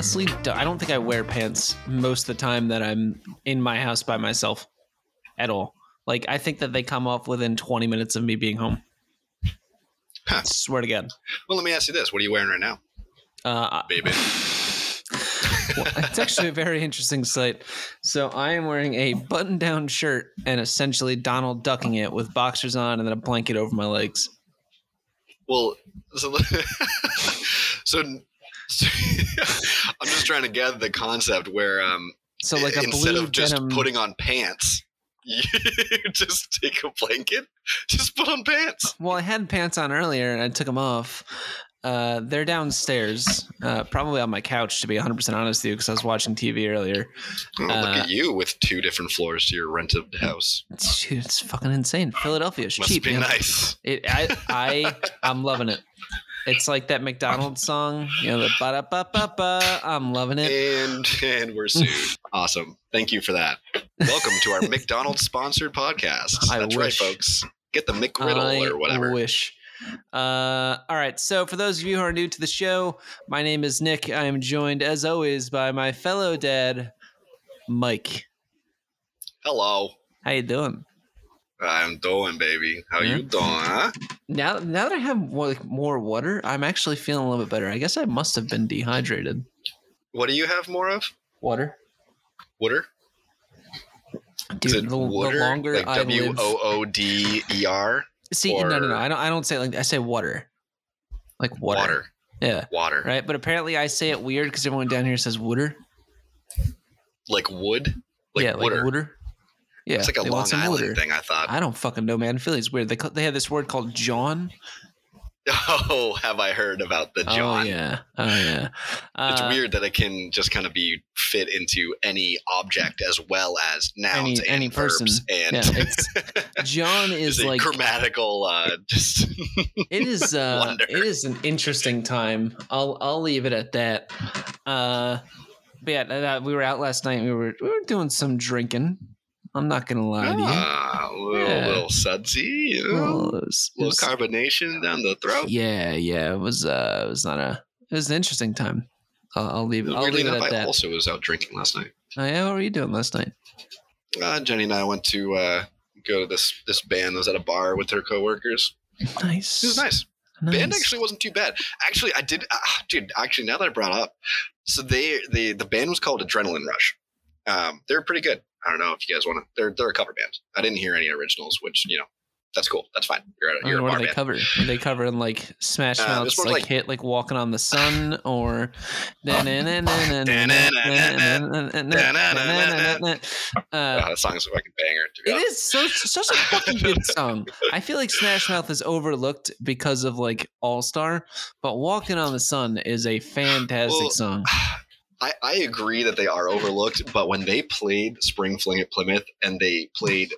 honestly, I don't think I wear pants most of the time that I'm in my house by myself at all. Like, I think that they come off within 20 minutes of me being home. Huh. Swear to God. Well, let me ask you this: What are you wearing right now, Uh, baby? Well, it's actually a very interesting sight. So I am wearing a button-down shirt and essentially Donald ducking it with boxers on and then a blanket over my legs. Well, so, so, so I'm just trying to gather the concept where, um, So like a instead blue of just denim. putting on pants, you just take a blanket, just put on pants. well, I had pants on earlier and I took them off. Uh, they're downstairs, uh, probably on my couch to be 100% honest with you because I was watching TV earlier. Oh, look Uh, at you with two different floors to your rented house. It's, dude, it's fucking insane. Philadelphia is Must cheap. be man. nice. It, I, I, I'm loving it. It's like that McDonald's song, you know, the ba da ba ba ba. I'm loving it. And and we're sued. awesome. Thank you for that. Welcome to our McDonald's sponsored podcast. I That's right, wish. folks. Get the McGriddle I or whatever. I wish. Uh, all right. So, for those of you who are new to the show, my name is Nick. I am joined, as always, by my fellow dad, Mike. Hello. How you doing? I'm doing, baby. How Yeah. you doing, huh? Now, now that I have more, like, more water, I'm actually feeling a little bit better. I guess I must have been dehydrated. What do you have more of? Water, Water? dude. Is it the, the water? longer like I W O O D E R? see, no, no, no. I don't. I don't say like I say water, like water. Water. Yeah. Water. Right. But apparently, I say it weird because everyone down here says water. Like wood? Like yeah, water. like water. Yeah, it's like a Long Island thing, I thought. I don't fucking know, man. Philly's weird. They they have this word called John. Oh, have I heard about the John? Oh yeah. Oh yeah. It's Uh, weird that it can just kind of be fit into any object as well as nouns Any- and any person. verbs and Yeah, it's John it's is like grammatical uh just it is. Uh, wonder. it is an interesting time. I'll I'll leave it at that. Uh, but yeah, we were out last night. We were we were doing some drinking. I'm not gonna lie to you. ah, a little, Yeah. little sudsy, you know, Well, it was- it little was- carbonation down the throat. yeah, yeah. It was. Uh, it was not a. It was an interesting time. I'll, I'll leave. I'll leave it at I that. also was out drinking last night. Oh, yeah, what were you doing last night? Uh, Jenny and I went to uh, go to this this band that was at a bar with her coworkers. Nice. It was nice. nice. band actually wasn't too bad. Actually, I did, uh, dude. Actually, now that I brought it up, so they they the band was called Adrenaline Rush. Um, they're pretty good. I don't know if you guys want to. They're they're a cover band. I didn't hear any originals, which you know, that's cool. That's fine. You're a, you're what do they band. cover? Are they covering like Smash Uh, Mouth's this one's like, like- hit like Walking on the Sun or uh, Uh, that song's a fucking banger. It honest. is so such a fucking good song. I feel like Smash Mouth is overlooked because of like All Star, but Walking on the Sun is a fantastic Well, song. I, I agree that they are overlooked, but when they played Spring Fling at Plymouth and they played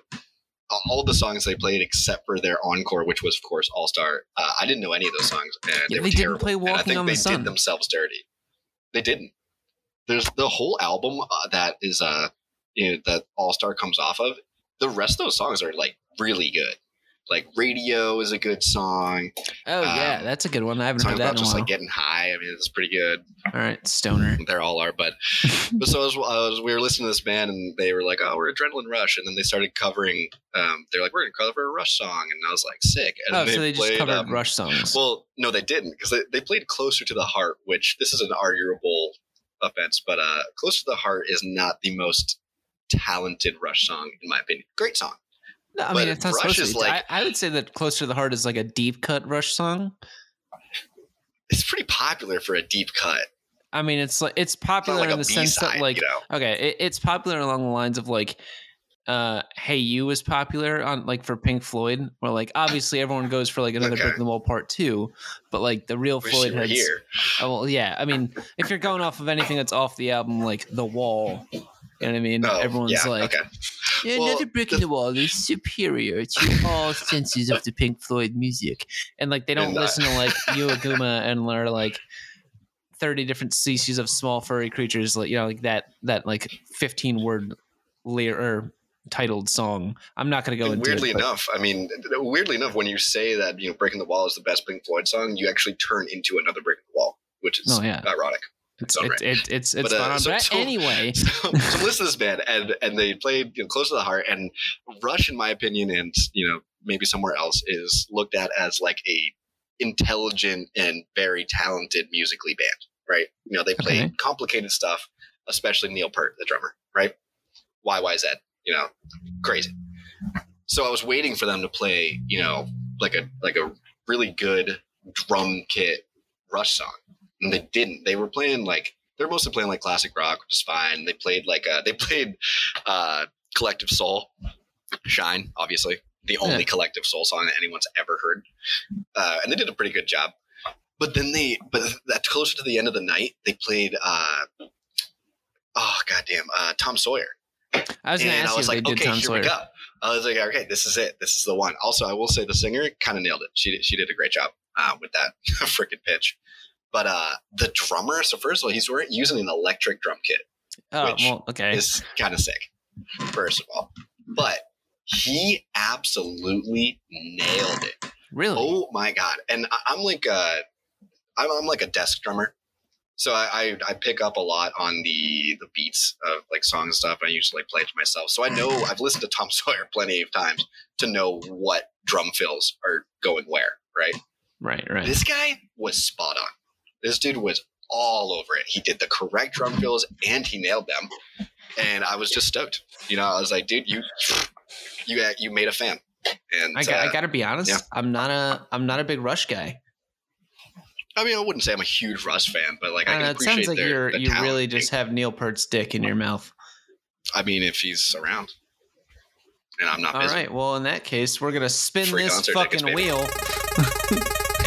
all the songs they played except for their encore, which was of course All Star, uh, I didn't know any of those songs, and Yeah, they, they were didn't terrible. play And I Walking think on they the Sun. did themselves dirty. They didn't. There's the whole album uh, that is uh you know that All Star comes off of. The rest of those songs are like really good. Like Radio is a good song. Oh yeah, um, that's a good one. I haven't heard that about in just like getting high. I mean, it's pretty good. All right, Stoner. They all are, but but so I was, I was, we were listening to this band, and they were like, "Oh, we're Adrenaline Rush," and then they started covering. Um, they're like, "We're gonna cover a Rush song," and I was like, "Sick!" And Oh, so they just played, covered um, Rush songs. Well, no, they didn't because they, they played "Closer to the Heart," which this is an arguable offense, but uh, "Closer to the Heart" is not the most talented Rush song in my opinion. Great song. No, I but mean, it's not Rush supposed to. be. like- I, I would say that "Closer to the Heart" is like a deep cut Rush song. It's pretty popular for a deep cut. I mean, it's like it's It's popular like in the B sense that like you know. okay, it, it's popular along the lines of like, uh, "Hey You" is popular on like for Pink Floyd, where like obviously everyone goes for like another Okay. Brick in the Wall Part Two, but like the real Wish Floyd heads. here. Oh, well, yeah. I mean, if you're going off of anything that's off the album, like The Wall, you know what I mean? Oh, Everyone's yeah, like, okay. Yeah, Well, another brick in the wall is superior to all senses of the Pink Floyd music. And like they don't uh, listen to like Ummagumma and learn like 30 different species of small furry creatures, like you know, like that that like 15 word layer or titled song. I'm not going to go And into weirdly it. enough, I mean, weirdly enough, when you say that you know "Breaking the Wall" is the best Pink Floyd song, you actually turn into another "Breaking the Wall," which is Oh, yeah. ironic. It's all it's it's it's, But, uh, so- so- anyway, So, so listen to this band, and and they played you know, close to the heart. And Rush, in my opinion, and you know maybe somewhere else, is looked at as like a intelligent and very talented musically band, right? You know, they play Okay. complicated stuff, especially Neil Peart, the drummer, right? Why? Why is that? you know, crazy. So I was waiting for them to play, you know, like a like a really good drum kit Rush song, and they didn't. They were playing like they're mostly playing like classic rock, which is fine. They played like uh, they played uh, Collective Soul, Shine, obviously the only Yeah. Collective Soul song that anyone's ever heard, uh, and they did a pretty good job. But then they, but that closer to the end of the night, they played. Uh, oh goddamn, uh, Tom Sawyer I was going to and ask I you was they like, okay, Tom here Sawyer. we go. I was like, okay, this is it. This is the one. Also, I will say the singer kind of nailed it. She did, she did a great job uh, with that freaking pitch. But uh, the drummer, so first of all, he's wearing- using an electric drum kit. Oh, which well, okay. Is kind of sick, first of all. But he absolutely nailed it. Really? Oh my god! And I'm like a, I'm, I'm like a desk drummer, so I, I I pick up a lot on the the beats of like songs and stuff. I usually play it to myself, so I know I've listened to Tom Sawyer plenty of times to know what drum fills are going where. Right? Right, right. This guy was spot on. This dude was all over it. He did the correct drum fills and he nailed them, and I was just stoked. You know, I was like, dude, you you you made a fan. And I, got, uh, I got to be honest. yeah. I'm not a I'm not a big Rush guy. I mean, I wouldn't say I'm a huge Rush fan, but like I Uh, can it sounds like their, you're you really just have Neil Peart's dick in your mouth. I mean, if he's around, and I'm not All busy. right. Well, in that case, we're gonna spin Free this fucking wheel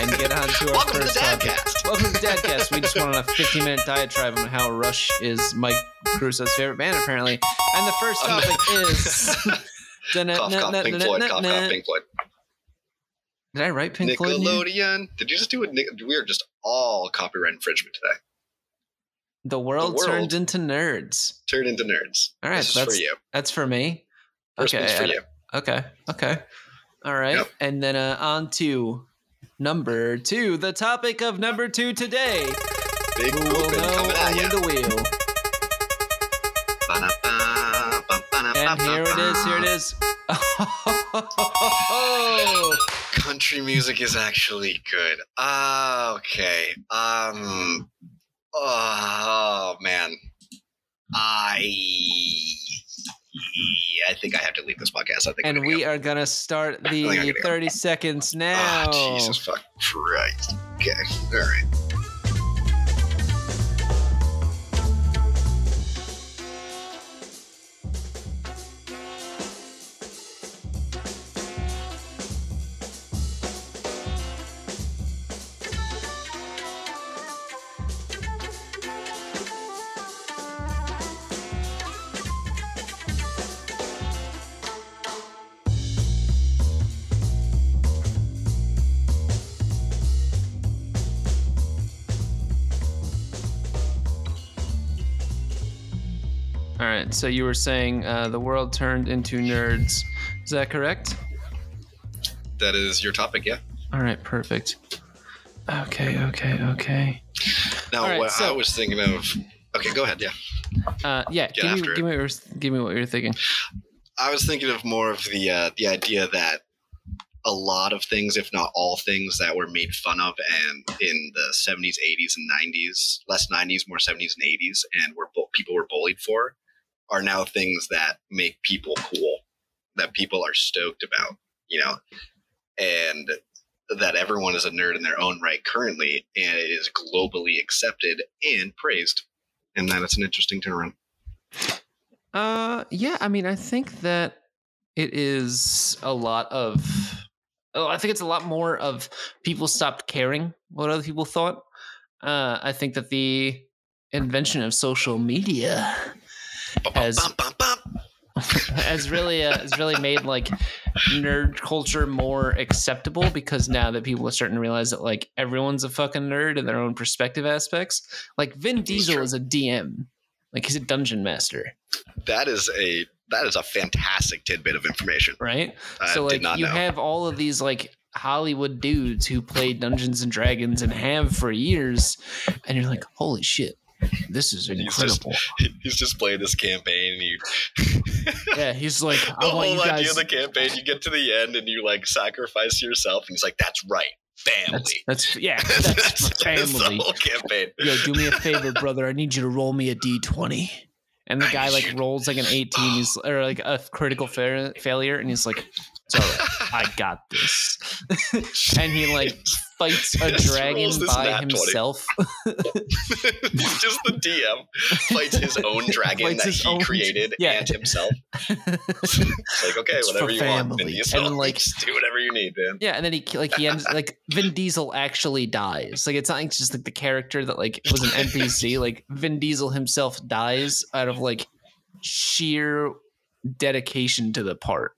and get on to our Welcome to the first topic. Dadcast. Welcome to the Dadcast. We just went on a 15 minute diatribe on how Rush is Mike Caruso's favorite band, apparently. And the first topic is. cough, cough, Pink Floyd, cough, cough, Pink Floyd. Did I write Pink Floyd? Nickelodeon. Did you just do a? Nic- We are just all copyright infringement today. The world, world. turned into nerds. Turned into nerds. All right, that's for you. that's for me. First okay, for you. Okay. Okay. All right. Yep. And then uh, on to number two. The topic of number two today. Big Who will know only the wheel? And here it is. Here it is. Oh, Country music is actually good. Ah, okay. Um. Oh man. I. I think I have to leave this podcast. I think. And we go. are gonna start the gonna go. 30 seconds ah, now. Oh, Jesus fuck Christ. Okay. All right. Right. So you were saying uh, the world turned into nerds. Is that correct? That is your topic, yeah. All right. Perfect. Okay. Okay. Okay. Now, right, what I was thinking of. Okay, go ahead. Yeah, Uh, yeah. Give me, give me, what you're, give me what you're thinking. I was thinking of more of the uh, the idea that a lot of things, if not all things, that were made fun of and in the seventies, eighties, and nineties, less nineties, more seventies and eighties, and were people were bullied for, are now things that make people cool, that people are stoked about, you know, and that everyone is a nerd in their own right currently, and it is globally accepted and praised, and that it's an interesting turnaround. Uh, yeah. I mean, I think that it is a lot of. Oh, I think it's a lot more of people stopped caring what other people thought. Uh, I think that the invention of social media As- Bum, bum, bum. has really uh, has really made like nerd culture more acceptable because now that people are starting to realize that like everyone's a fucking nerd in their own perspective aspects. Like Vin Diesel is a DM, like he's a dungeon master. that is a that is a fantastic tidbit of information. right? I so like you know. have all of these like Hollywood dudes who play Dungeons and Dragons and have for years, and you're like, holy shit, this is And he's just- incredible. He's just playing this campaign, and you yeah, he's like, the I want whole you idea of the campaign. You get to the end, and you like sacrifice yourself, and he's like, "That's right, family." That's, that's yeah, that's That's family. whole campaign. Yo, do me a favor, brother. I need you to roll me a d20. And the guy like rolls like an 18, he's or like a critical fa- failure, and he's like, "It's all right, I got this." and he like fights a Just dragon by himself. just the DM fights his own dragon Fights that he own- created yeah. and himself. Like, okay, It's whatever you want, family. Vin Diesel. And, like- just do whatever you need, man. Yeah, and then he like he ends like Vin Diesel actually dies. Like it's not like just like the character that like was an NPC. like Vin Diesel himself dies out of like sheer dedication to the part.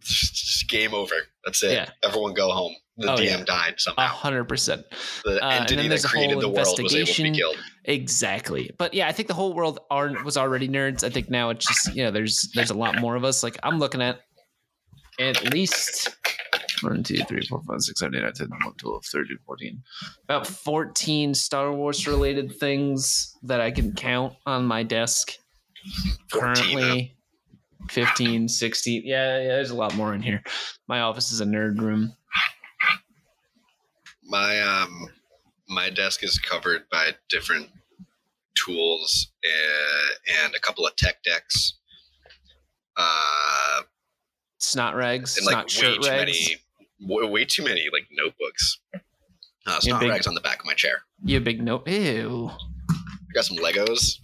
Just game over. That's it. Yeah. Everyone go home. The Oh, DM yeah. died A somehow. hundred percent. The uh, and entity then that there's a created whole the world was able to be investigation. killed. Exactly. But yeah, I think the whole world are was already nerds. I think now it's just you know there's there's a lot more of us. Like I'm looking at at least one, two, three, four, five, six, seven, eight, nine, 10, 11, 12, 13, 14. About 14 Star Wars related things that I can count on my desk 14, currently. 15, 16. Yeah, yeah, there's a lot more in here. My office is a nerd room. My um, my desk is covered by different tools uh, and a couple of tech decks. Uh, Snot rags, and like way too rags. many, way, way too many like notebooks. Uh, snot big- rags on the back of my chair. You big note. Ew. I got some Legos.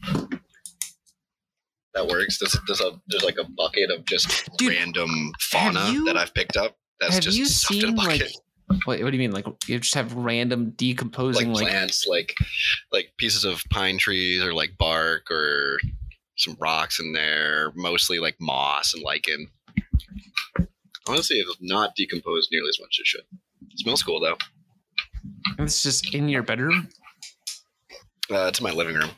That works. There's, there's a there's like a bucket of just Dude, random fauna you- that I've picked up. That's have just you stuffed in a seen bucket. like what, what do you mean like you just have random decomposing like, plants, like like pieces of pine trees or like bark or some rocks in there, mostly like moss and lichen. Honestly, it does not decompose nearly as much as it should. It smells cool though. it's just in your bedroom Uh, it's in my living room.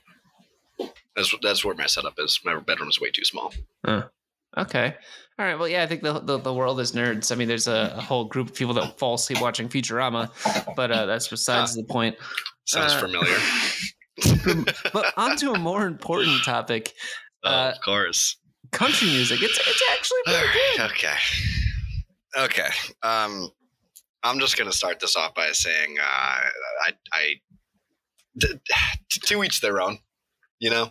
That's that's where my setup is. My bedroom is way too small. okay all right well yeah i think the, the, the world is nerds i mean there's a, a whole group of people that fall asleep watching futurama but uh, that's besides the point Sounds Uh, familiar. but onto a more important topic Oh, uh, of course. country music it's it's actually All pretty right, good okay. Okay. Um, I'm just gonna start this off by saying, uh, I, I, d- d- to each their own. You know,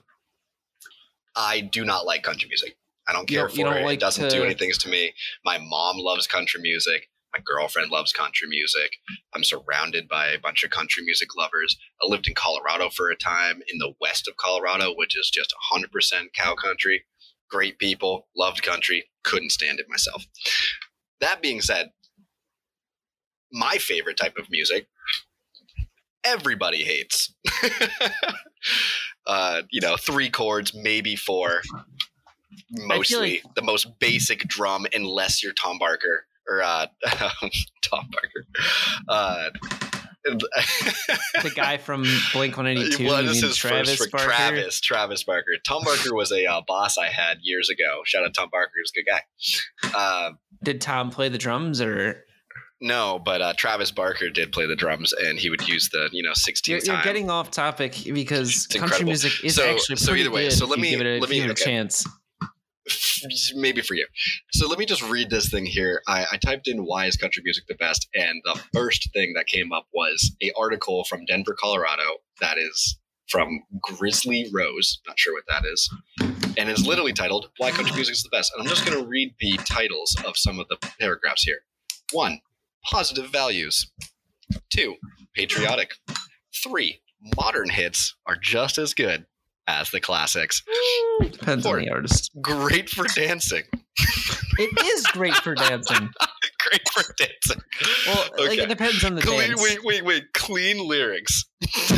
I do not like country music. I don't care you for don't it. like it doesn't to- do anything to me. My mom loves country music. My girlfriend loves country music. I'm surrounded by a bunch of country music lovers. I lived in Colorado for a time, in the west of Colorado, which is just 100% cow country. Great people, loved country, couldn't stand it myself. That being said, my favorite type of music, everybody hates. uh, you know, three chords, maybe four. Mostly like- the most basic drum, unless you're Tom Barker or uh, Tom Barker. Uh, the guy from blink 182 well, you this is travis first for barker Travis. Travis Barker. Tom Barker was a uh, boss I had years ago. Shout out Tom Barker. He was a good guy. Uh, did tom play the drums or no, but uh, Travis Barker did play the drums, and he would use the you know 16 You're, you're getting off topic because It's country incredible. music is So- actually so pretty either way, good so let me- give it a, let me- give it a okay. chance. maybe for you. So let me just read this thing here. I, I typed in why is country music the best, and the first thing that came up was a article from Denver, Colorado. That is from Grizzly Rose. Not sure what that is, and it's literally titled "Why Country Music is the Best." And I'm just going to read the titles of some of the paragraphs here. One, positive values. Two, patriotic. Three, modern hits are just as good as the classics. Depends Four. on the artist. Great for dancing. It is great for dancing. Great for dancing. Well, like it depends on the Clean, dance. wait, wait, wait. Clean lyrics.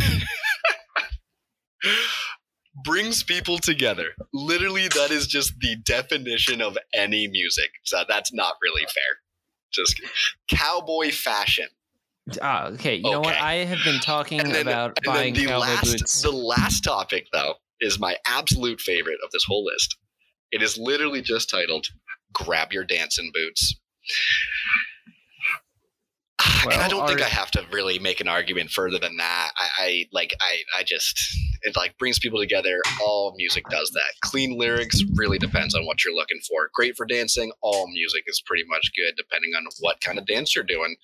Brings people together. Literally, that is just the definition of any music. So that's not really fair. Just cowboy fashion. Ah, okay, you know what? I have been talking then, about buying the cowboy last, boots. the last topic though is my absolute favorite of this whole list. It is literally just titled "Grab Your Dancing Boots." Ah, and I don't think I have to really make an argument further than that. I, I like I I just it like brings people together. All music does that. Clean lyrics really depends on what you're looking for. Great for dancing. All music is pretty much good depending on what kind of dance you're doing.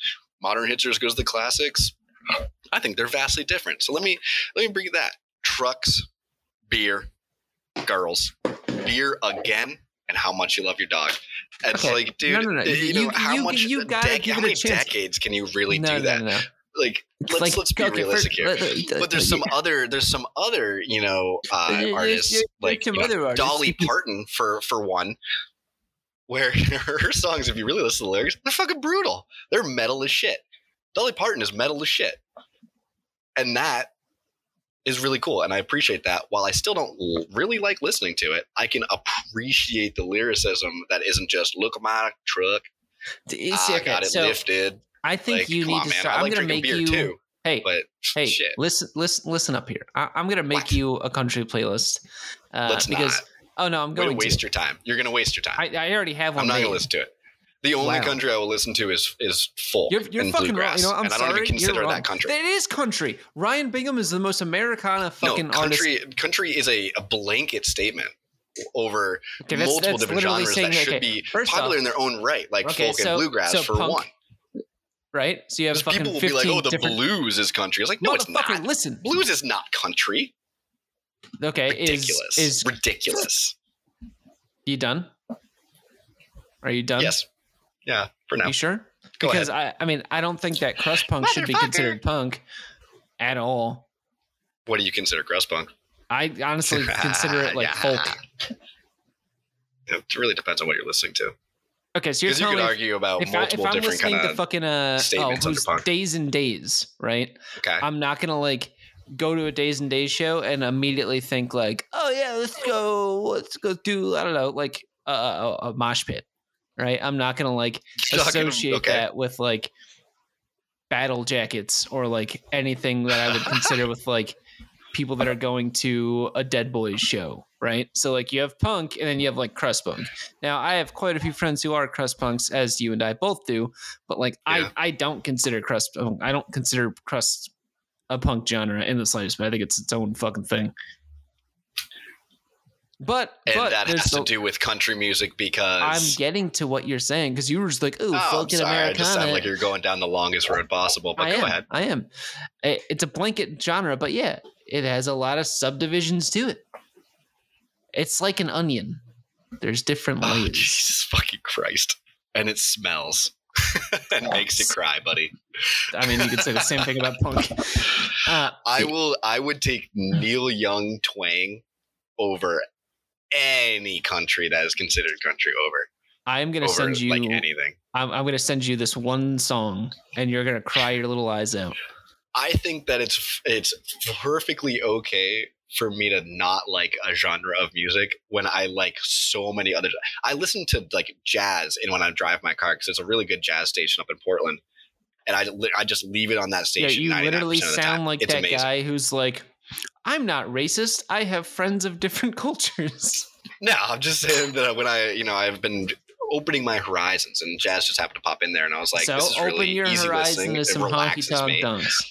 Modern hits are as the classics. I think they're vastly different. So let me let me bring you that. Trucks, beer, girls, beer again, and how much you love your dog. It's Okay. like, dude, No, no, no. you, You- know you- how you- much? you gotta dec- how many decades can you really do that? Like, let's Like, let's be okay, realistic first- here. But there's some other there's some other you know uh, artists there's- like you know, artists. Dolly Parton for for one, where her songs, if you really listen to the lyrics, they're fucking brutal. They're metal as shit. Dolly Parton is metal as shit, and that is really cool, and I appreciate that. While I still don't really like listening to it, I can appreciate the lyricism that isn't just "look at my truck, You I see, okay, got it so lifted." I think Like, you need on, to start. I'm like gonna make you. too, Hey, but hey, shit. listen, listen, listen up here. I, I'm gonna make What? you a country playlist. Uh, Let's because not. oh no, I'm Way to going waste to. your time. You're gonna waste your time. I, I already have one. I'm not made. gonna listen to it. The only Wow. country I will listen to is is folk You're, you're and fucking wrong. bluegrass, You know, I'm and I don't even consider you're wrong. that country. It is country. Ryan Bingham is the most Americana fucking no, artist. country country is a, a blanket statement over Okay, that's- multiple that's different genres saying, that should okay, be popular off- in their own right, like Okay, folk so- and bluegrass so for punk- one. right? So you have fucking people will be like, "Oh, the different. blues is country." It's like, no, it's not. listen. Blues is not country. Okay, Ridiculous. is is ridiculous. you done? Are you done? Yes. Yeah. For now. You sure? Go because ahead. I, I mean, I don't think that crust punk should be considered punk at all. What do you consider crust punk? I honestly consider it like Yeah. folk. It really depends on what you're listening to. Okay, so you're Because you telling could me argue about if, I, if multiple I'm different listening kind to of. fucking uh oh, who's Days N' Daze, right? Okay. I'm not gonna like go to a Days N' Daze show and immediately think like, oh yeah, let's go, let's go do I don't know, like a, a, a mosh pit, right? I'm not gonna like You're not gonna- associate okay. that with like battle jackets or like anything that I would consider with like people that are going to a Dead Boys show, right? So like you have punk and then you have like crust punk. Now I have quite a few friends who are crust punks, as you and I both do, but like Yeah. I I don't consider crust. I don't consider crust a punk genre in the slightest, but I think it's its own fucking thing. But and but that has to do with country music because I'm getting to what you're saying because you were just like, "Oh, Oh, fucking sorry. I Americana." just sound like you're going down the longest road possible. But I go am. ahead. I am. It's a blanket genre, but yeah, it has a lot of subdivisions to it. It's like an onion. There's different Oh, layers. Jesus fucking Christ! And it smells and makes you cry, buddy. I mean, you could say the same thing about punk. Uh, I will. I would take Neil Young twang over any country that is considered country over I'm gonna over send you. like anything. I'm, I'm gonna send you this one song, and you're gonna cry your little eyes out. I think that it's it's perfectly okay for me to not like a genre of music when I like so many other. I listen to like jazz and when I drive my car because it's a really good jazz station up in Portland, and I I just leave it on that station. Yeah, you literally of the time. sound like It's that amazing. guy who's like, "I'm not racist. I have friends of different cultures." No, I'm just saying that when I you know I've been opening my horizons and jazz just happened to pop in there and I was like, so this is open really your easy horizon listening. to some honky relaxes me. dunks.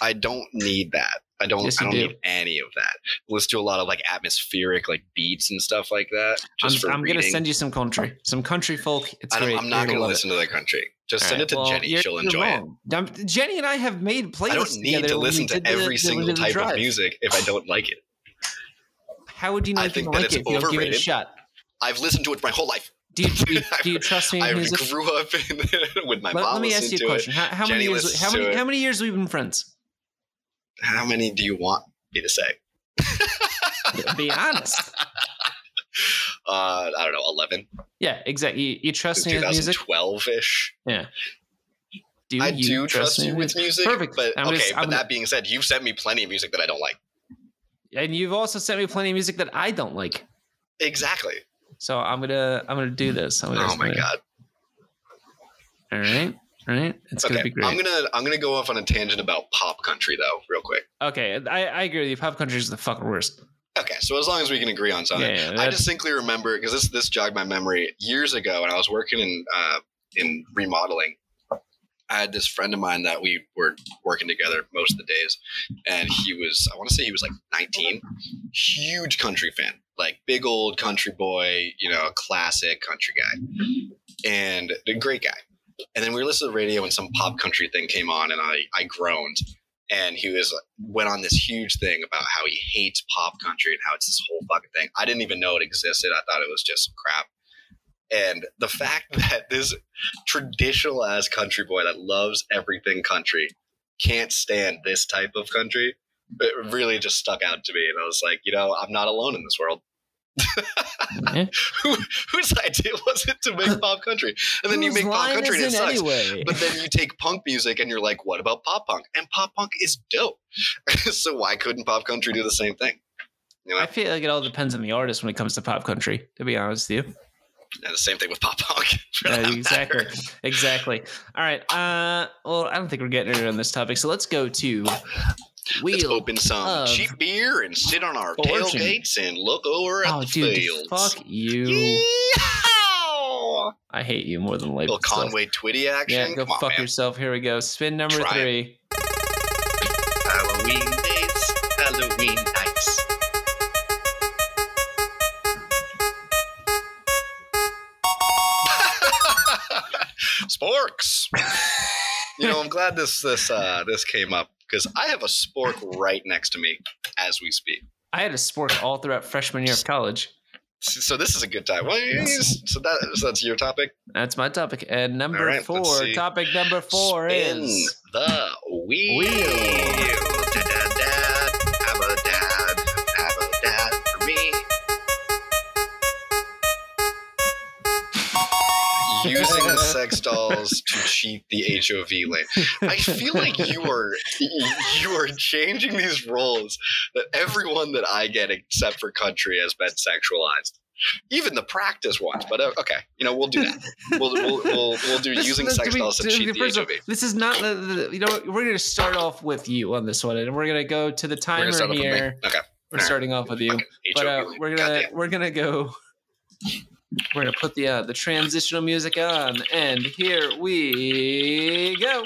I don't need that. I don't. Yes, I don't do. need any of that. Listen do a lot of like atmospheric like beats and stuff like that. Just I'm, I'm gonna send you some country, some country folk. It's I great. I'm not going to love it. listen to the country. Just All send right, it to well, Jenny. you're- She'll you're enjoy it. wrong. Um, Jenny and I have made playlists. I don't need to listen to every the- single the type of music if I don't like it. How would you know I think that like it's it if you don't give it a overrated. I've listened to it my whole life. Do you, do you, do you trust me in I grew up in, with my Let, mom let me ask you a question. How, how many years? How many? How many years have we been friends? How many do you want me to say? Be honest. Uh, I don't know, 11, Yeah, exactly. You, you trust me with music? 2012 ish. Yeah. Do I you do trust me you with music. Perfect. But I'm okay, just- I'm but that being said, you've sent me plenty of music that I don't like. And you've also sent me plenty of music that I don't like. Exactly. So I'm gonna I'm gonna do this. I'm gonna, Oh my god. All right. All right. It's gonna be great. I'm gonna I'm gonna go off on a tangent about pop country though, real quick. Okay, I, I agree with you. Pop country is the fucking worst. Okay, so as long as we can agree on something, Yeah, yeah, I distinctly remember because this this jogged my memory years ago when I was working in uh, in remodeling. I had this friend of mine that we were working together most of the days, and he was I want to say he was like 19, huge country fan, like big old country boy, you know, classic country guy, and a great guy. And then we were listening to the radio and some pop country thing came on, and I I groaned and he was went on this huge thing about how he hates pop country and how it's this whole fucking thing. I didn't even know it existed. I thought it was just some crap. And the fact that this traditional ass country boy that loves everything country can't stand this type of country, it really just stuck out to me. And I was like, you know, I'm not alone in this world. Eh? Who, whose idea was it to make pop country? And then you make pop country and it sucks. anyway? But then you take punk music and you're like, what about pop punk? And pop punk is dope. so why couldn't pop country do the same thing? You know, I feel like it all depends on the artist when it comes to pop country. To be honest with you. and the same thing with pop punk. Yeah, exactly. matter. Exactly. All right. Uh, well, I don't think we're getting into on this topic, so let's go to Let's open some cheap beer and sit on our fortune. tailgates and look over at Oh, the dude, fields. fuck you! Yeehaw! I hate you more than life. Little. Conway Twitty action. Yeah, go Come fuck man. yourself. Here we go. Spin number Try it. three. Halloween days, Halloween nights. Sporks. you know, I'm glad this this uh this came up because I have a spork right next to me as we speak. I had a sport all throughout freshman year of college. So this is a good time. Well, so that so that's your topic. That's my topic. And number right, four, topic number four Spin is the wheel. Wheel. Sex dolls to cheat the HOV lane. I feel like you are you are changing these roles that everyone that I get except for country has been sexualized. Even the practice ones, but uh, okay, you know we'll do that. We'll we'll we'll, we'll do This- using this- sex we- dolls to cheat the HOV. This is not the, the you know what, we're going to start off with you on this one, and we're going to go to the timer gonna start off with me. here. Okay. We're Alright. starting off with you, Fucking but uh, we're gonna Goddamn. we're gonna go. We're gonna put the uh, the transitional music on, and here we go.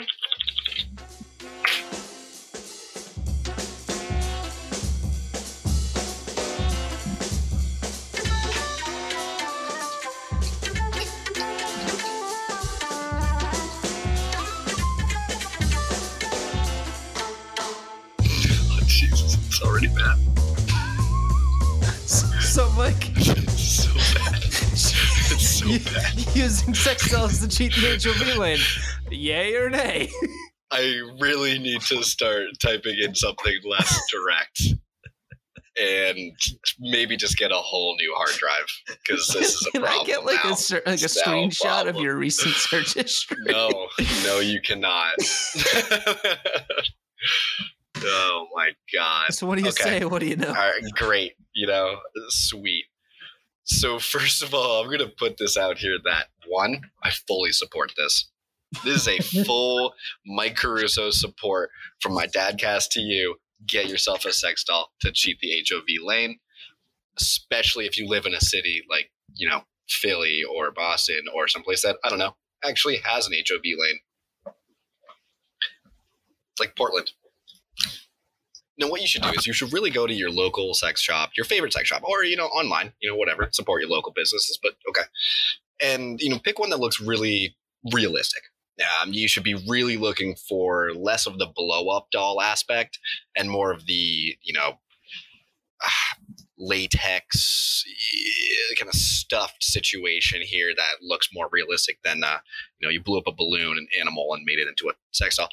Using sex dolls to cheat the HOV lane, yay or nay? I really need to start typing in something less direct. And maybe just get a whole new hard drive because this is a Can problem. I get like now. a ser- like a It's now a screenshot of your recent search history? No, no, you cannot. oh my god. So what do you Okay. say? What do you know? All right, great. You know, sweet. So first of all, I'm gonna put this out here that one, I fully support this. This is a full Mike Caruso support from my dadcast to you. Get yourself a sex doll to cheat the HOV lane, especially if you live in a city like you know Philly or Boston or someplace that I don't know actually has an HOV lane. It's like Portland. Now, what you should do is you should really go to your local sex shop, your favorite sex shop, or you know, online, you know, whatever. Support your local businesses, but okay, and you know, pick one that looks really realistic. Um, you should be really looking for less of the blow up doll aspect and more of the you know ah, latex kind of stuffed situation here that looks more realistic than uh, you know you blew up a balloon, an animal, and made it into a sex doll.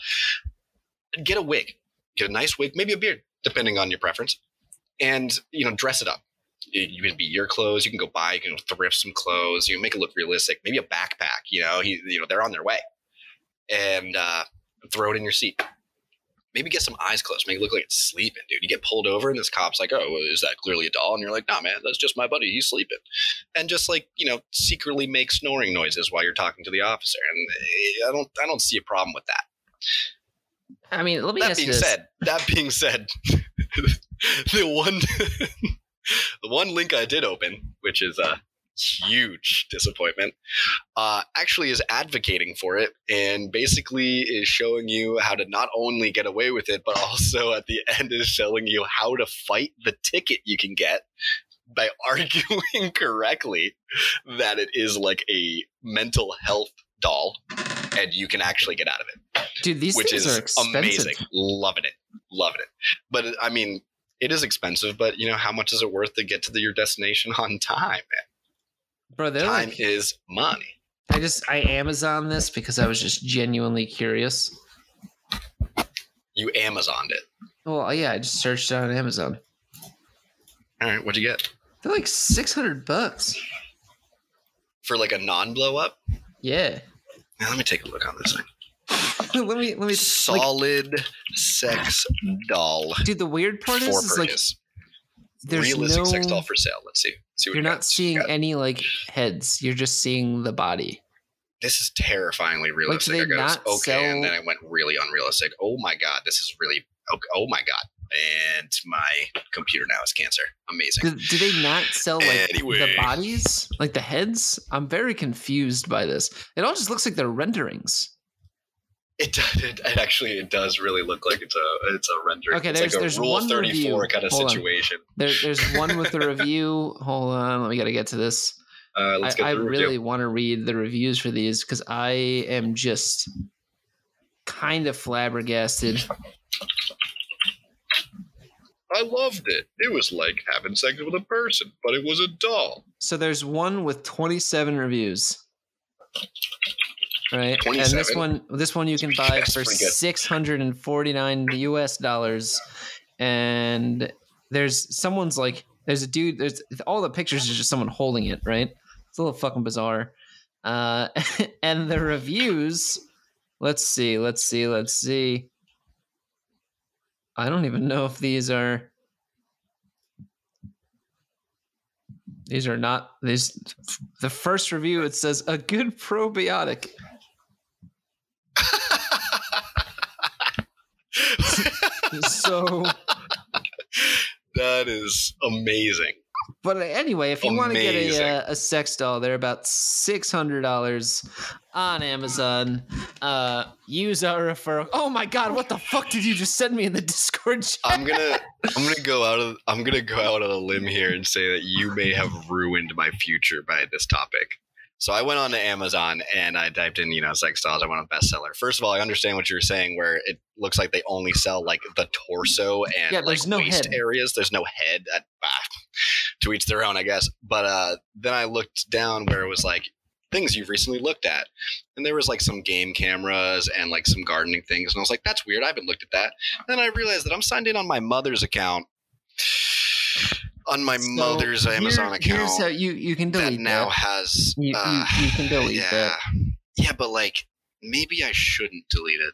Get a wig get a nice wig, maybe a beard, depending on your preference, and you know, dress it up. You, can be your clothes. You can go buy, you can thrift some clothes. You make it look realistic. Maybe a backpack. You know, he, you know, they're on their way, and uh, throw it in your seat. Maybe get some eyes closed. Make it look like it's sleeping, dude. You get pulled over, and this cop's like, "Oh, is that clearly a doll?" And you're like, "No, man, that's just my buddy. He's sleeping." And just like you know, secretly make snoring noises while you're talking to the officer. And eh, I don't, I don't see a problem with that. I mean, let me That ask you being this. said, that being said, the one the one link I did open, which is a huge disappointment, uh, actually is advocating for it and basically is showing you how to not only get away with it, but also at the end is showing you how to fight the ticket you can get by arguing correctly that it is like a mental health doll and you can actually get out of it Dude, these which things is are expensive. amazing. Loving it, loving it. But I mean, it is expensive. But you know, how much is it worth to get to the, your destination on time? Man? Bro, time like is money. I just I Amazon this because I was just genuinely curious. You Amazoned it. Well, uh, yeah, I just searched on Amazon. All right, what'd you get They're like six hundred bucks. for like a non-blow up? Yeah. Now, let me take a look on this thing. let me let me like, Solid sex doll dude. The weird part is, is like there's Realistic no sex doll for sale. Let's see. See what you're not got. seeing Got- any like heads. You're just seeing the body. This is terrifyingly realistic. they I not okay, and then I went really unrealistic. Oh my god, this is really. Okay, oh my god, and my computer now is cancer. Amazing. Do, do they not sell like the bodies, like the heads? I'm very confused by this. It all just looks like they're renderings. It, does- it, it actually it does really look like it's a it's a rendering. Okay, it's there's- like a there's Rule one Thirty Four review. kind of Hold on. situation. There, there's one with the review. Hold on, let me gotta get to this. Uh, let's I, I really want to read the reviews for these because I am just kind of flabbergasted. I loved it. It was like having sex with a person, but it was a doll. So there's one with 27 reviews. Right. And this one this one you can buy That's for 649 US dollars. And there's someone's like there's a dude there's all the pictures is just someone holding it, right? It's a little fucking bizarre. Uh and the reviews let's see, let's see, let's see. I don't even know if these are These are not these. The first review it says a good probiotic. So, that is amazing. But anyway, if you want to get a, uh, a sex doll, they're about six hundred dollars on Amazon. Uh, use our referral. Oh my god, what the fuck did you just send me in the Discord chat? I'm gonna I'm gonna go out of I'm gonna go out on a limb here and say that you may have ruined my future by this topic. So I went on to Amazon and I typed in, you know, sex dolls. I went on bestseller. First of all, I understand what you were saying, where it looks like they only sell like the torso and Yeah, like there's no waist head. areas. There's no head. That, ah, to each their own, I guess. But uh, then I looked down where it was like things you've recently looked at, and there was like some game cameras and like some gardening things, and I was like, that's weird. I haven't looked at that. And Then I realized that I'm signed in on my mother's account. On my So, mother's Amazon account Here's how you you can delete that now that. has You, uh, you, you can delete yeah that. yeah but like maybe i shouldn't delete it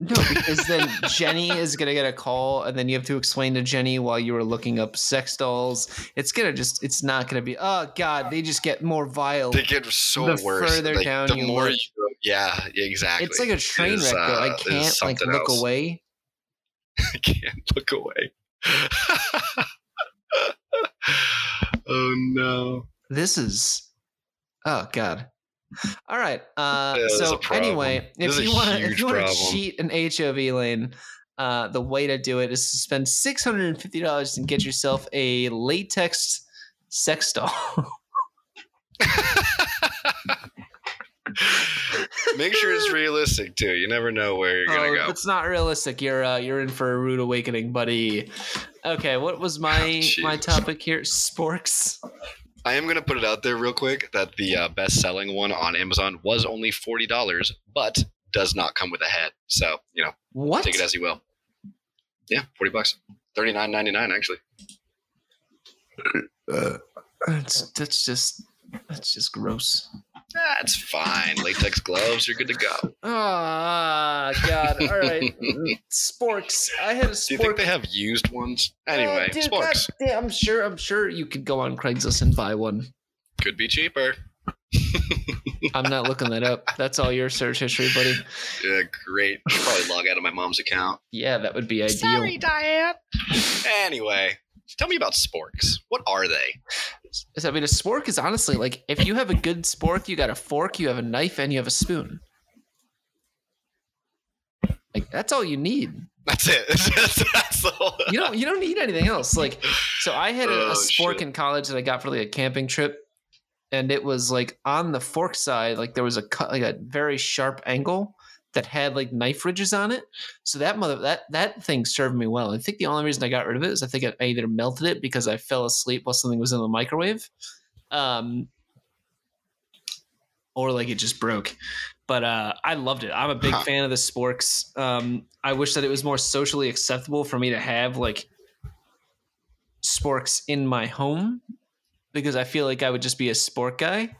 No, because then Jenny is gonna get a call, and then you have to explain to Jenny while you were looking up sex dolls. It's gonna just, it's not gonna be. Oh God, they just get more vile. they get so The worse further like, down the you more look. you yeah exactly It's like a train is, wreck, though. I uh, can't like look else. away. i can't look away oh no This is, oh God. All right. Uh, Yeah, so anyway, if you want to, if you want to cheat an HOV lane, uh, the way to do it is to spend six hundred and fifty dollars and get yourself a latex sex doll. make sure it's realistic too you never know where you're gonna Oh, go it's not realistic. You're uh, you're in for a rude awakening, buddy. Okay, what was my Oh, my topic here? Sporks. I am going to put it out there real quick that the uh, best selling one on Amazon was only $40, but does not come with a head. So, you know, What? take it as you will. Yeah, 40 bucks. Thirty nine ninety nine actually. That's that's just that's just gross. That's fine. Latex gloves, you're good to go. Ah, God. All right. Sporks. I had a Do you think spork. they have used ones? Anyway, Uh, dude, sporks God damn, I'm sure. I'm sure you could go on Craigslist and buy one. could be cheaper. I'm not looking that up. That's all your search history, buddy. Yeah, great. Should probably log out of my mom's account. Yeah, that would be ideal. Sorry, Diane. Anyway, Tell me about sporks. What are they? I mean, a spork is honestly like if you have a good spork, you got a fork, you have a knife, and you have a spoon. Like that's all you need. That's it. that's, all. You don't you don't need anything else. Like so, I had a, a Oh, spork shit. in college that I got for like a camping trip, and it was like on the fork side, like there was a cut, like a very sharp angle that had like knife ridges on it. So that mother that that thing served me well. I think the only reason I got rid of it is I think I either melted it because I fell asleep while something was in the microwave, um, or like it just broke. But uh, I loved it. I'm a big Huh. fan of the sporks. Um, I wish that it was more socially acceptable for me to have like sporks in my home because I feel like I would just be a spork guy.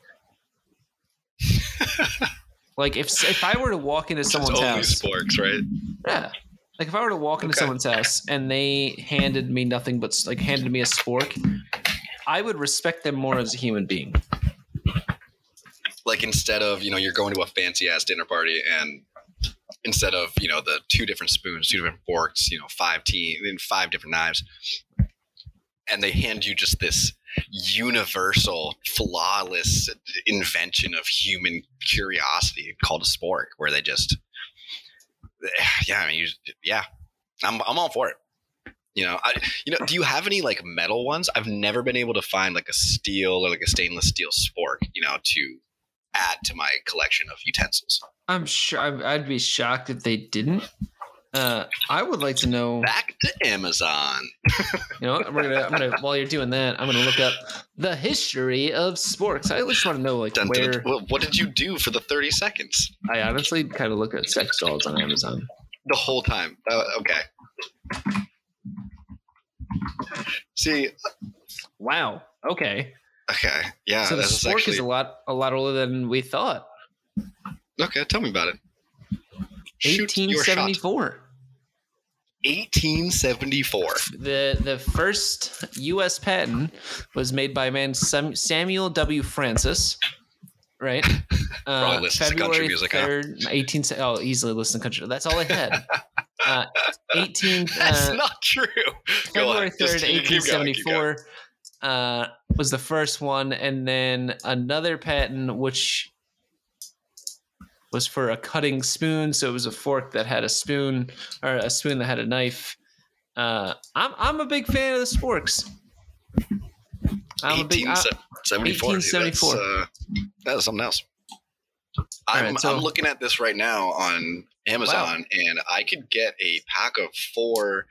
like if if I were to walk into someone's only house, sporks, right? yeah. Like if I were to walk into Okay. someone's house and they handed me nothing but like handed me a spork, I would respect them more as a human being. Like instead of you know you're going to a fancy ass dinner party and instead of you know the two different spoons, two different forks, you know five tea and five different knives, and they hand you just this universal, flawless invention of human curiosity called a spork, where they just yeah, I mean, you, yeah, I'm I'm all for it. You know, I, you know, do you have any like metal ones? I've never been able to find like a steel or like a stainless steel spork, you know, to add to my collection of utensils. I'm sure I'd I'd be shocked if they didn't. Uh, I would like to know. Back to Amazon. You know, what? we're gonna. I'm gonna. While you're doing that, I'm gonna look up the history of sporks. I just want to know like Dun, where. dun. What did you do for the 30 seconds? I honestly kind of look at sex dolls on Amazon. The whole time. Uh, okay. See, Wow. Okay. okay, yeah, so the spork actually is a lot a lot older than we thought. okay. Tell me about it. Shoot your shot. 1874. 1874. The the first U.S. patent was made by a man Sam, Samuel W. Francis. Right. Uh, Probably listens to huh? 3rd, 18. Oh, easily listen to country. That's all I had. Uh, 18. That's uh, not true. February third, keep- eighteen keep going, keep going. seventy four, uh, was the first one, and then another patent which was for a cutting spoon. So it was a fork that had a spoon, or a spoon that had a knife. Uh, I'm I'm a big fan of the sporks. I'm a big. I, 1874. That's, uh, that is something else. I'm, right, so- I'm looking at this right now on Amazon, and I could get a pack of four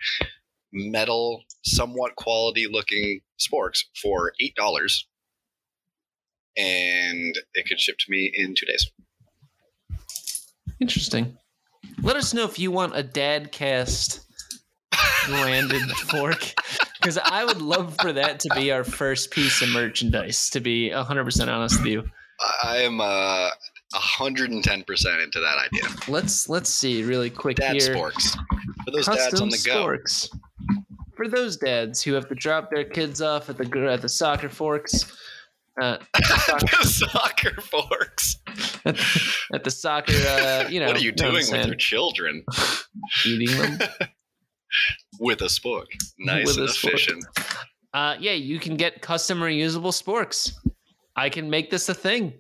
metal, somewhat quality looking sporks for eight dollars, and it could ship to me in two days. Interesting. Let us know if you want a dad cast branded fork because I would love for that to be our first piece of merchandise. To be hundred percent honest with you, I- I am uh, 110 percent into that idea. let's let's see really quick Dad here. sporks for those dads on the go. sporks. For those dads who have to drop their kids off at the at the soccer forks, uh, the soccer forks. at, the, at the soccer, uh, you know, what are you doing with your children? eating them? With a spork, nice With and efficient. Uh, yeah, you can get custom reusable sporks. I can make this a thing.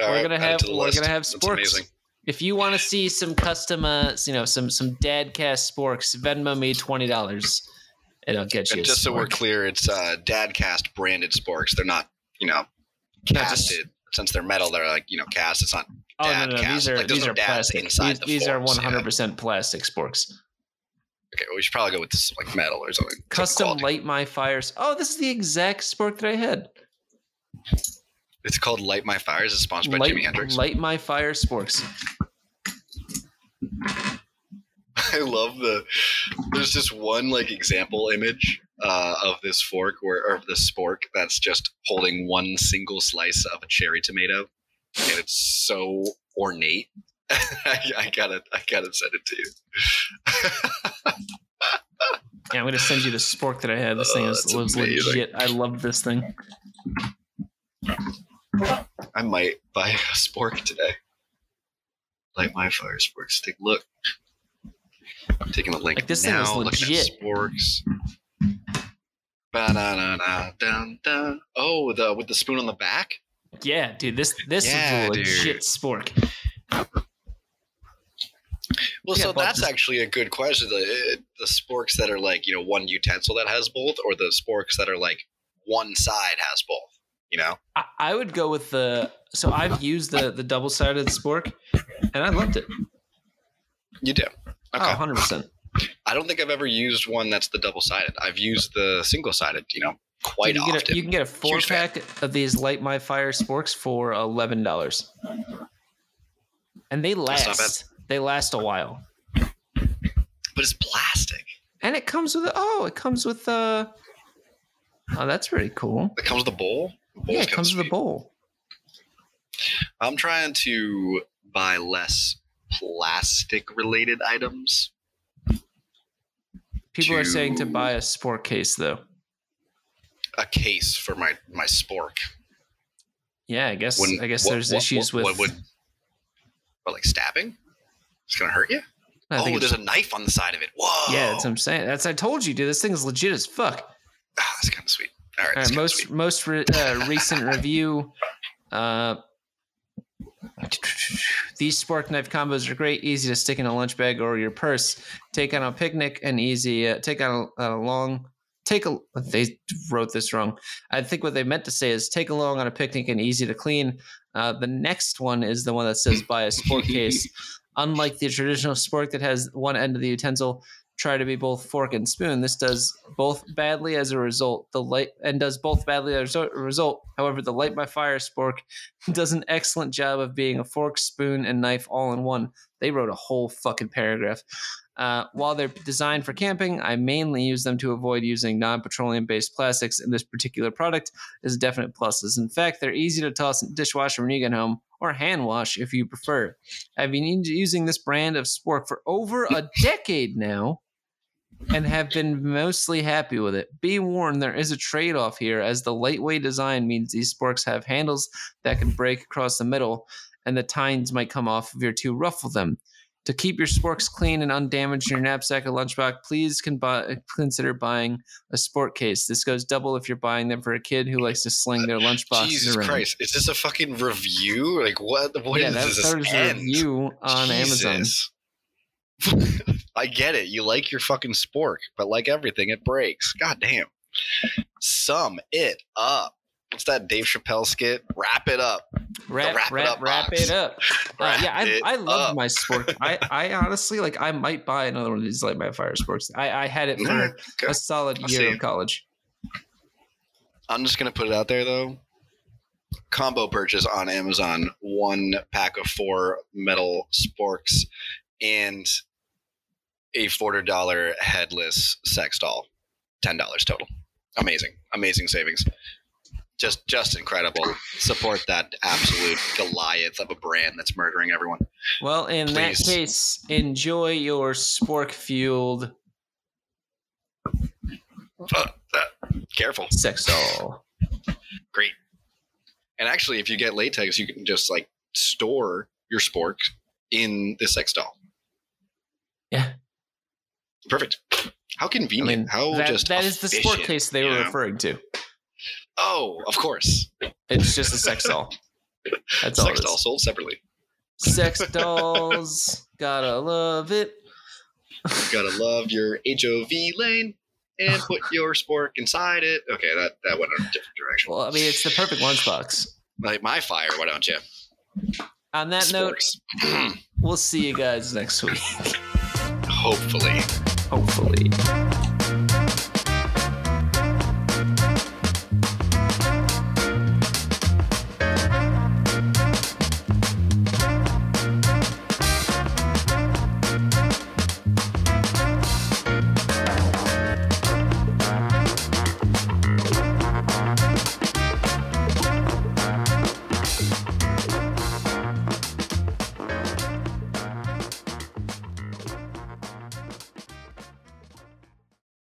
All We're right, gonna have- to we're list. gonna have sporks. amazing. If you want to see some custom, uh, you know, some some dad cast sporks, Venmo me twenty dollars. It'll get you. And just so we're clear, it's uh, Dadcast branded sporks. They're not, you know, Not just- casted. Since they're metal, they're like, you know, cast. It's not. Oh no, no, cast. these are Like, these are plastic. inside These, the these are one hundred percent plastic sporks. Okay, we should probably go with this like metal or something. Custom light my fires. Oh, this is the exact spork that I had. It's called Light My Fires. It's sponsored by light, Jimi Hendrix. light my fire sporks. I love the. There's just one like example image uh, of this fork where or this spork that's just holding one single slice of a cherry tomato, and it's so ornate. I, I gotta, I gotta send it to you. Yeah, I'm gonna send you the spork that I had. This thing Oh, was, that's was amazing. legit. I love this thing. I might buy a spork today. Light my fire sporks. Take a look. I'm taking a link Like, this thing now. is legit. sporks. Dun, dun. Oh, the with the spoon on the back. Yeah, dude, this this Yeah, is a dude. legit spork. Well, Yeah, so that's actually a good question. The the sporks that are like you know one utensil that has both, or the sporks that are like one side has both. You know, I, I would go with the. So I've used the the double sided spork, and I loved it. you do. Oh, 100 percent. I don't think I've ever used one that's the double sided. I've used the single sided. You know, quite you, often. A, you can get a four Huge fan. pack of these Light My Fire sporks for eleven dollars, and they That's not bad. last. They last a while, but it's plastic. and it comes with oh, it comes with uh Oh, that's pretty cool. It comes with a bowl. Yeah, it comes with a bowl. I'm trying to buy less plastic related items. People are saying to To- buy a spork case though. A case for my my spork. Yeah, I guess Wouldn't- I guess what- there's what- issues what- with. what would what, like stabbing? It's gonna hurt you. I think oh, there's a knife on the side of it. Whoa. yeah, that's what I'm saying. That's I told you, dude. This thing's legit as fuck. Ah, that's kind of sweet. All right. All right, most sweet. most re- uh, recent review. Uh, these spork knife combos are great, easy to stick in a lunch bag or your purse. Take on a picnic and easy. Uh, take on a, a long. Take a. They wrote this wrong. I think what they meant to say is take along on a picnic and easy to clean. Uh, the next one is the one that says buy a spork case. Unlike the traditional spork that has one end of the utensil try to be both fork and spoon. This does both badly as a result. The light and does both badly as a result. However, the light my fire spork does an excellent job of being a fork, spoon, and knife all in one. They wrote a whole fucking paragraph. Uh, while they're designed for camping, I mainly use them to avoid using non-petroleum based plastics. And this particular product is definite pluses. In fact, they're easy to toss in the dishwasher when you get home, or hand wash if you prefer. I've been using this brand of spork for over a decade now and have been mostly happy with it. Be warned, there is a trade off here, as the lightweight design means these sporks have handles that can break across the middle, and the tines might come off if you're too rough with them. To keep your sporks clean and undamaged in your knapsack or lunchbox, please can buy, consider buying a spork case. This goes double if you're buying them for a kid who likes to sling their lunchbox Jesus around. Christ! Is this a fucking review? Like what? What yeah, is that, this that a review on Amazon. I get it. You like your fucking spork, but like everything, it breaks. God damn. Sum it up. What's that Dave Chappelle skit? Wrap it up. Wrap, wrap wrap, it up wrap box. it up. Uh, yeah, I, I love up. my spork. I, I honestly like. I might buy another one of these light my fire sporks. I, I had it for Okay. a solid year of college. I'm just gonna put it out there though. Combo purchase on Amazon: one pack of four metal sporks and a forty dollar headless sex doll. Ten dollars total. Amazing, amazing savings. Just, just incredible. Support that absolute Goliath of a brand that's murdering everyone. Well, in that case, enjoy your spork fueled Uh, uh, careful. sex doll. Great. And actually, if you get latex, you can just like store your spork in the sex doll. Yeah. Perfect. How I convenient. mean, How that, just that is the spork case they were know? referring to. Oh, of course. It's just a sex doll. That's all sex doll sold separately. Sex dolls, gotta love it. Gotta love your HOV lane and put your spork inside it. Okay, that that went in a different direction. Well, I mean, it's the perfect lunchbox. Like my fire, why don't you? On that note, we'll see you guys next week. Hopefully. Hopefully.